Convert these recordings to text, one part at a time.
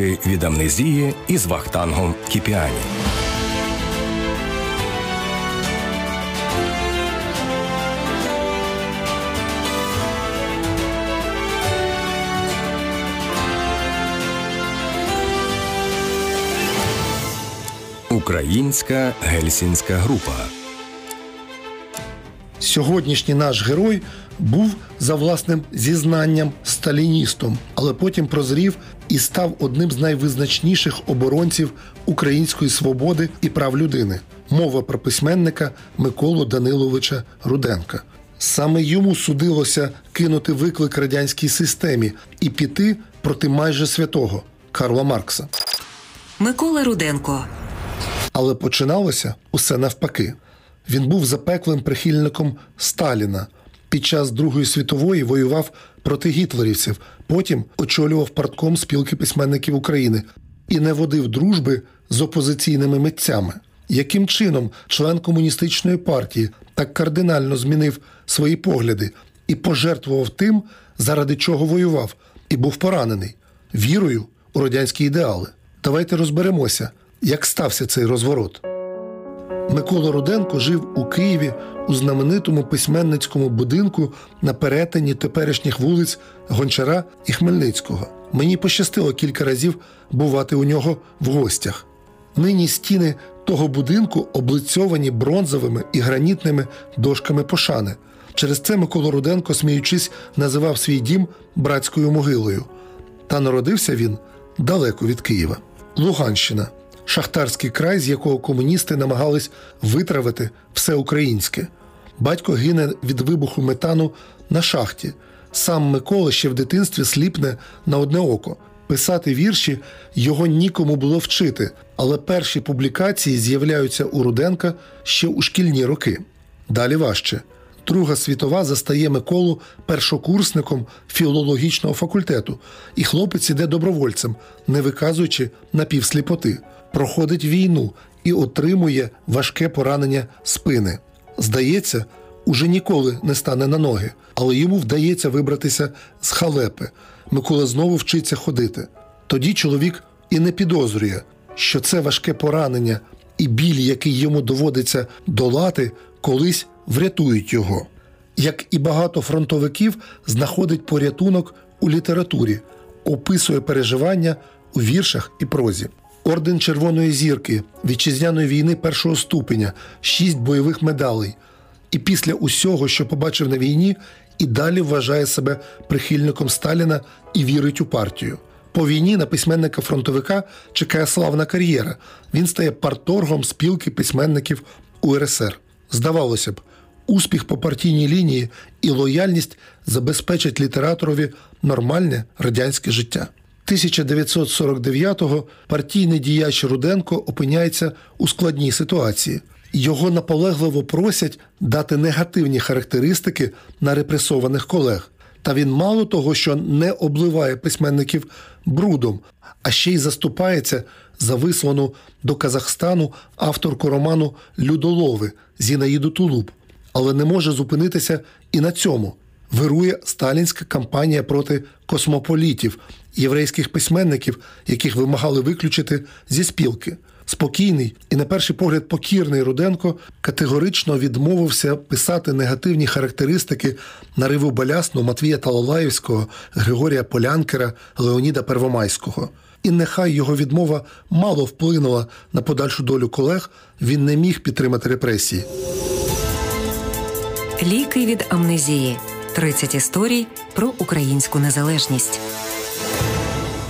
Ліки від амнезії із Вахтангом Кіпіані. Українська гельсінська група. Сьогоднішній наш герой був за власним зізнанням сталіністом, але потім прозрів і став одним з найвизначніших оборонців української свободи і прав людини. Мова про письменника Миколу Даниловича Руденка. Саме йому судилося кинути виклик радянській системі і піти проти майже святого Карла Маркса. Микола Руденко Але починалося усе навпаки. Він був запеклим прихильником Сталіна. Під час Другої світової воював проти гітлерівців, потім очолював партком спілки письменників України і не водив дружби з опозиційними митцями. Яким чином член комуністичної партії так кардинально змінив свої погляди і пожертвував тим, заради чого воював, і був поранений вірою у радянські ідеали? Давайте розберемося, як стався цей розворот. Микола Руденко жив у Києві у знаменитому письменницькому будинку на перетині теперішніх вулиць Гончара і Хмельницького. Мені пощастило кілька разів бувати у нього в гостях. Нині стіни того будинку облицьовані бронзовими і гранітними дошками пошани. Через це Микола Руденко, сміючись, називав свій дім братською могилою. Та народився він далеко від Києва. Луганщина шахтарський край, з якого комуністи намагались витравити все українське. Батько гине від вибуху метану на шахті. Сам Микола ще в дитинстві сліпне на одне око. Писати вірші його нікому було вчити, але перші публікації з'являються у Руденка ще у шкільні роки. Далі важче. Друга світова застає Миколу першокурсником філологічного факультету, і хлопець іде добровольцем, не виказуючи напівсліпоти, проходить війну і отримує важке поранення спини. Здається, уже ніколи не стане на ноги, але йому вдається вибратися з халепи. Микола знову вчиться ходити. Тоді чоловік і не підозрює, що це важке поранення і біль, який йому доводиться долати, колись врятують його. Як і багато фронтовиків, знаходить порятунок у літературі, описує переживання у віршах і прозі. Орден Червоної зірки, вітчизняної війни першого ступеня, шість бойових медалей. І після усього, що побачив на війні, і далі вважає себе прихильником Сталіна і вірить у партію. По війні на письменника фронтовика чекає славна кар'єра. Він стає парторгом спілки письменників УРСР. Здавалося б, успіх по партійній лінії і лояльність забезпечать літераторові нормальне радянське життя. 1949-го партійний діяч Руденко опиняється у складній ситуації. Його наполегливо просять дати негативні характеристики на репресованих колег. Та він мало того, що не обливає письменників брудом, а ще й заступається за вислану до Казахстану авторку роману Людолови Зінаїду Тулуб, але не може зупинитися і на цьому. Вирує сталінська кампанія проти космополітів, єврейських письменників, яких вимагали виключити зі спілки. Спокійний і, на перший погляд, покірний Руденко категорично відмовився писати негативні характеристики нариву Балясну Матвія Талалаївського, Григорія Полянкера, Леоніда Первомайського. І нехай його відмова мало вплинула на подальшу долю колег, він не міг підтримати репресії. Ліки від амнезії. 30 історій про українську незалежність.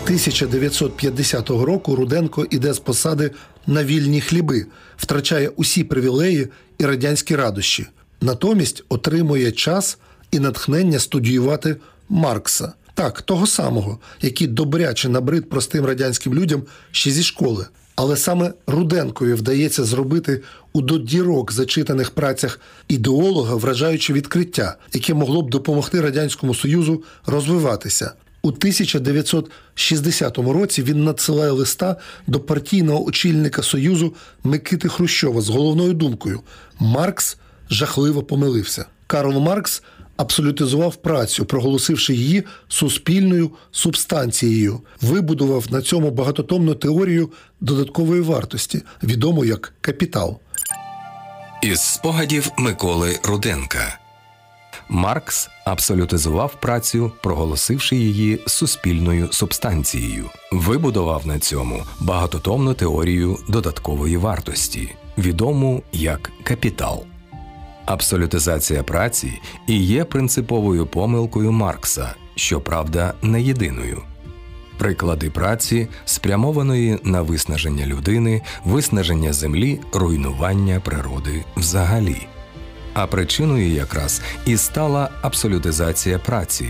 1950 року Руденко іде з посади на вільні хліби, втрачає усі привілеї і радянські радощі. Натомість отримує час і натхнення студіювати Маркса, так, того самого, який добряче набрид простим радянським людям ще зі школи. Але саме Руденкові вдається зробити у до дірок зачитаних працях ідеолога вражаюче відкриття, яке могло б допомогти Радянському Союзу розвиватися. У 1960 році він надсилає листа до партійного очільника Союзу Микити Хрущова з головною думкою: Маркс жахливо помилився. Карл Маркс абсолютизував працю, проголосивши її суспільною субстанцією, вибудував на цьому багатотомну теорію додаткової вартості, відому як капітал. Із спогадів Миколи Руденка. Маркс абсолютизував працю, проголосивши її суспільною субстанцією, вибудував на цьому багатотомну теорію додаткової вартості, відому як капітал. Абсолютизація праці і є принциповою помилкою Маркса, щоправда, не єдиною. Приклади праці спрямованої на виснаження людини, виснаження землі, руйнування природи взагалі. А причиною якраз і стала абсолютизація праці,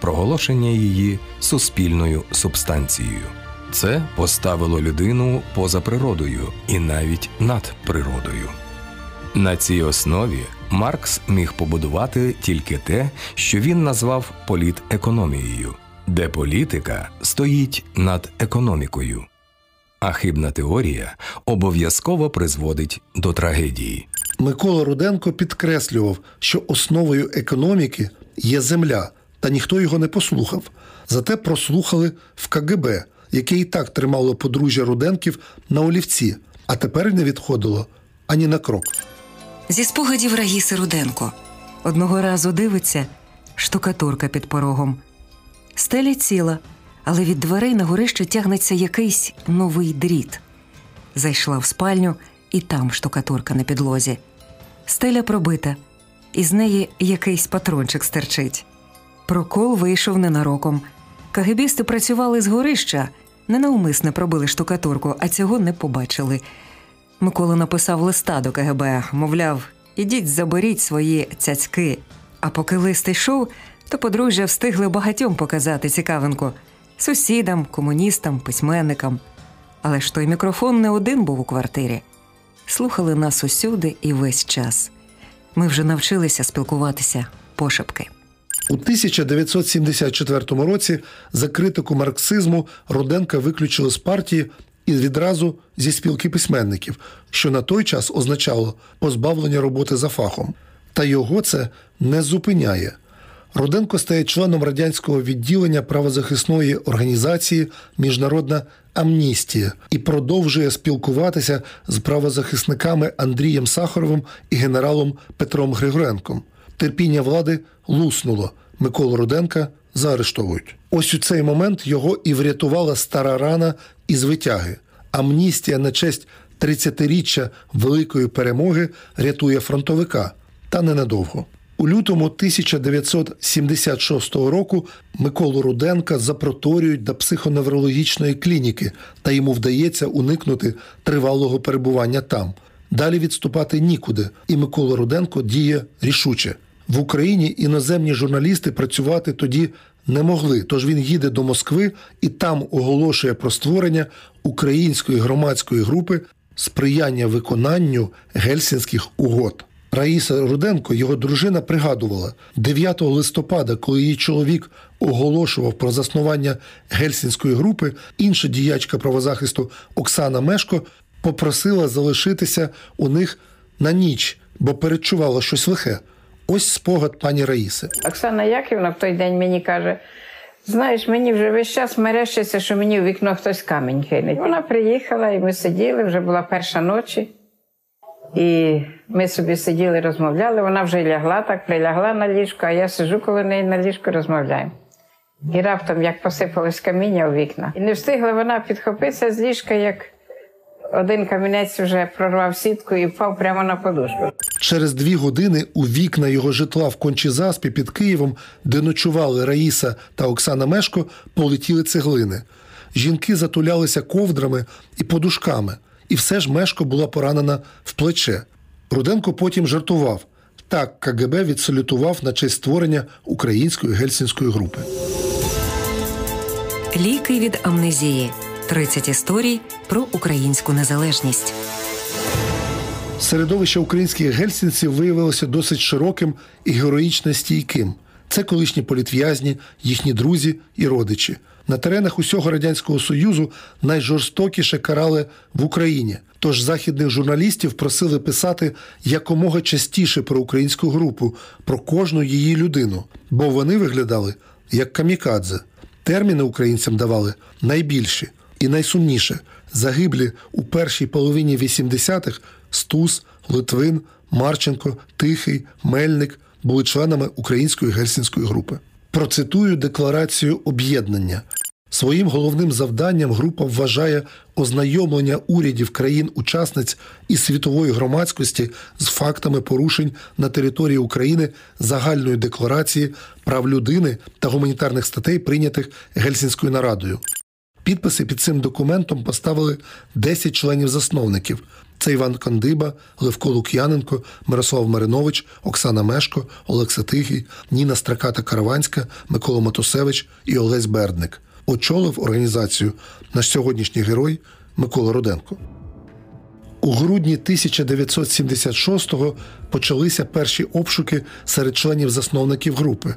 проголошення її суспільною субстанцією. Це поставило людину поза природою і навіть над природою. На цій основі Маркс міг побудувати тільки те, що він назвав політекономією, де політика стоїть над економікою. А хибна теорія обов'язково призводить до трагедії. Микола Руденко підкреслював, що основою економіки є земля, та ніхто його не послухав. Зате прослухали в КГБ, яке і так тримало подружжя Руденків на олівці, а тепер не відходило ані на крок. Зі спогадів Раїси Руденко. Одного разу дивиться штукатурка під порогом. Стеля ціла, але від дверей на горище тягнеться якийсь новий дріт. Зайшла в спальню, і там штукатурка на підлозі. Стеля пробита, і з неї якийсь патрончик стерчить. Прокол вийшов ненароком. Кагебісти працювали з горища, ненавмисне пробили штукатурку, а цього не побачили. Микола написав листа до КГБ, мовляв, ідіть заберіть свої цяцьки. А поки лист йшов, то подружжя встигли багатьом показати цікавинку сусідам, комуністам, письменникам. Але ж той мікрофон не один був у квартирі. Слухали нас усюди і весь час. Ми вже навчилися спілкуватися пошепки. У 1974 році за критику марксизму Руденка виключили з партії і відразу зі спілки письменників, що на той час означало позбавлення роботи за фахом. Та його це не зупиняє. Руденко стає членом радянського відділення правозахисної організації Міжнародна амністія і продовжує спілкуватися з правозахисниками Андрієм Сахаровим і генералом Петром Григоренком. Терпіння влади луснуло. Миколу Руденка заарештовують. Ось у цей момент його і врятувала стара рана із витяги. Амністія на честь 30-річчя великої перемоги рятує фронтовика, та ненадовго. У лютому 1976 року Миколу Руденка запроторюють до психоневрологічної клініки, та йому вдається уникнути тривалого перебування там. Далі відступати нікуди, і Микола Руденко діє рішуче. В Україні іноземні журналісти працювати тоді не могли, тож він їде до Москви і там оголошує про створення української громадської групи сприяння виконанню гельсінських угод. Раїса Руденко, його дружина, пригадувала 9 листопада, коли її чоловік оголошував про заснування гельсінської групи, інша діячка правозахисту Оксана Мешко попросила залишитися у них на ніч, бо передчувала щось лихе. Ось спогад пані Раїси. Оксана Яківна в той день мені каже: знаєш, мені вже весь час мерещиться, що мені в вікно хтось камінь кине. Вона приїхала, і ми сиділи, вже була перша ночі. І ми собі сиділи, розмовляли. Вона вже лягла, так прилягла на ліжко, а я сиджу коло неї на ліжку, розмовляємо. І раптом як посипалось каміння у вікна. І не встигла вона підхопитися з ліжка, як один камінець вже прорвав сітку і впав прямо на подушку. Через дві години у вікна його житла в Кончезаспі під Києвом, де ночували Раїса та Оксана Мешко, полетіли цеглини. Жінки затулялися ковдрами і подушками, і все ж Мешко була поранена в плече. Руденко потім жартував. Так КГБ відсалютував на честь створення української гельсінської групи. Ліки від амнезії. 30 історій про українську незалежність. Середовище українських гельсінців виявилося досить широким і героїчно стійким. Це колишні політв'язні, їхні друзі і родичі. На теренах усього радянського союзу найжорстокіше карали в Україні. Тож західних журналістів просили писати якомога частіше про українську групу, про кожну її людину, бо вони виглядали як камікадзе. Терміни українцям давали найбільші і найсумніше загиблі у першій половині 80-х Стус, Литвин, Марченко, Тихий, Мельник були членами української гельсінської групи. Процитую декларацію об'єднання. Своїм головним завданням група вважає ознайомлення урядів країн-учасниць і світової громадськості з фактами порушень на території України загальної декларації прав людини та гуманітарних статей, прийнятих Гельсінською нарадою. Підписи під цим документом поставили 10 членів-засновників: це Іван Кондиба, Левко Лук'яненко, Мирослав Маринович, Оксана Мешко, Олекса Тихий, Ніна Страката Караванська, Микола Матусевич і Олесь Бердник. Очолив організацію наш сьогоднішній герой Микола Руденко. У грудні 1976-го почалися перші обшуки серед членів засновників групи.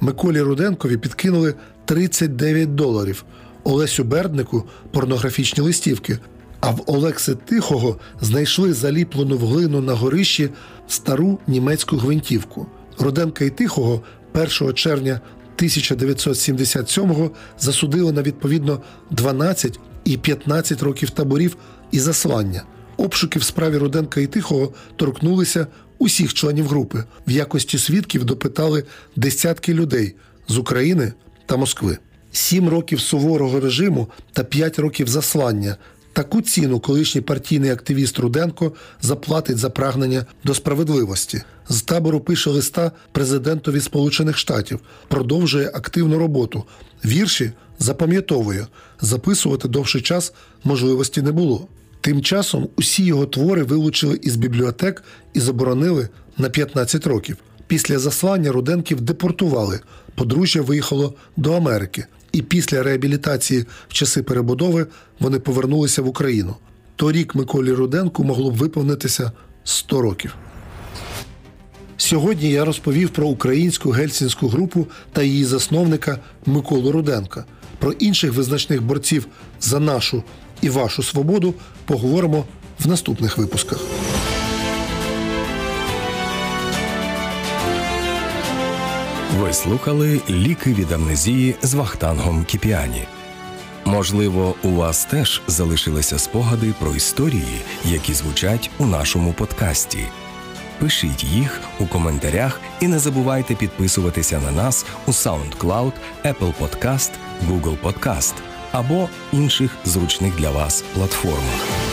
Миколі Руденкові підкинули 39 доларів, Олесю Берднику порнографічні листівки. А в Олекси Тихого знайшли заліплену в глину на горищі стару німецьку гвинтівку. Руденка і Тихого 1 червня 1977-го засудили на відповідно 12 і 15 років таборів і заслання. Обшуки в справі Руденка і Тихого торкнулися усіх членів групи. В якості свідків допитали десятки людей з України та Москви. Сім років суворого режиму та п'ять років заслання. Таку ціну колишній партійний активіст Руденко заплатить за прагнення до справедливості. З табору пише листа президентові Сполучених Штатів, продовжує активну роботу. Вірші запам'ятовує, записувати довший час можливості не було. Тим часом усі його твори вилучили із бібліотек і заборонили на 15 років. Після заслання Руденків депортували. Подружжя виїхало до Америки, і після реабілітації в часи перебудови вони повернулися в Україну. Торік Миколі Руденку могло б виповнитися 100 років. Сьогодні я розповів про українську гельсінську групу та її засновника Миколу Руденка. Про інших визначних борців за нашу і вашу свободу поговоримо в наступних випусках. Ви слухали ліки від амнезії з Вахтангом Кіпіані. Можливо, у вас теж залишилися спогади про історії, які звучать у нашому подкасті. Пишіть їх у коментарях і не забувайте підписуватися на нас у SoundCloud, Apple Podcast, Google Podcast або інших зручних для вас платформах.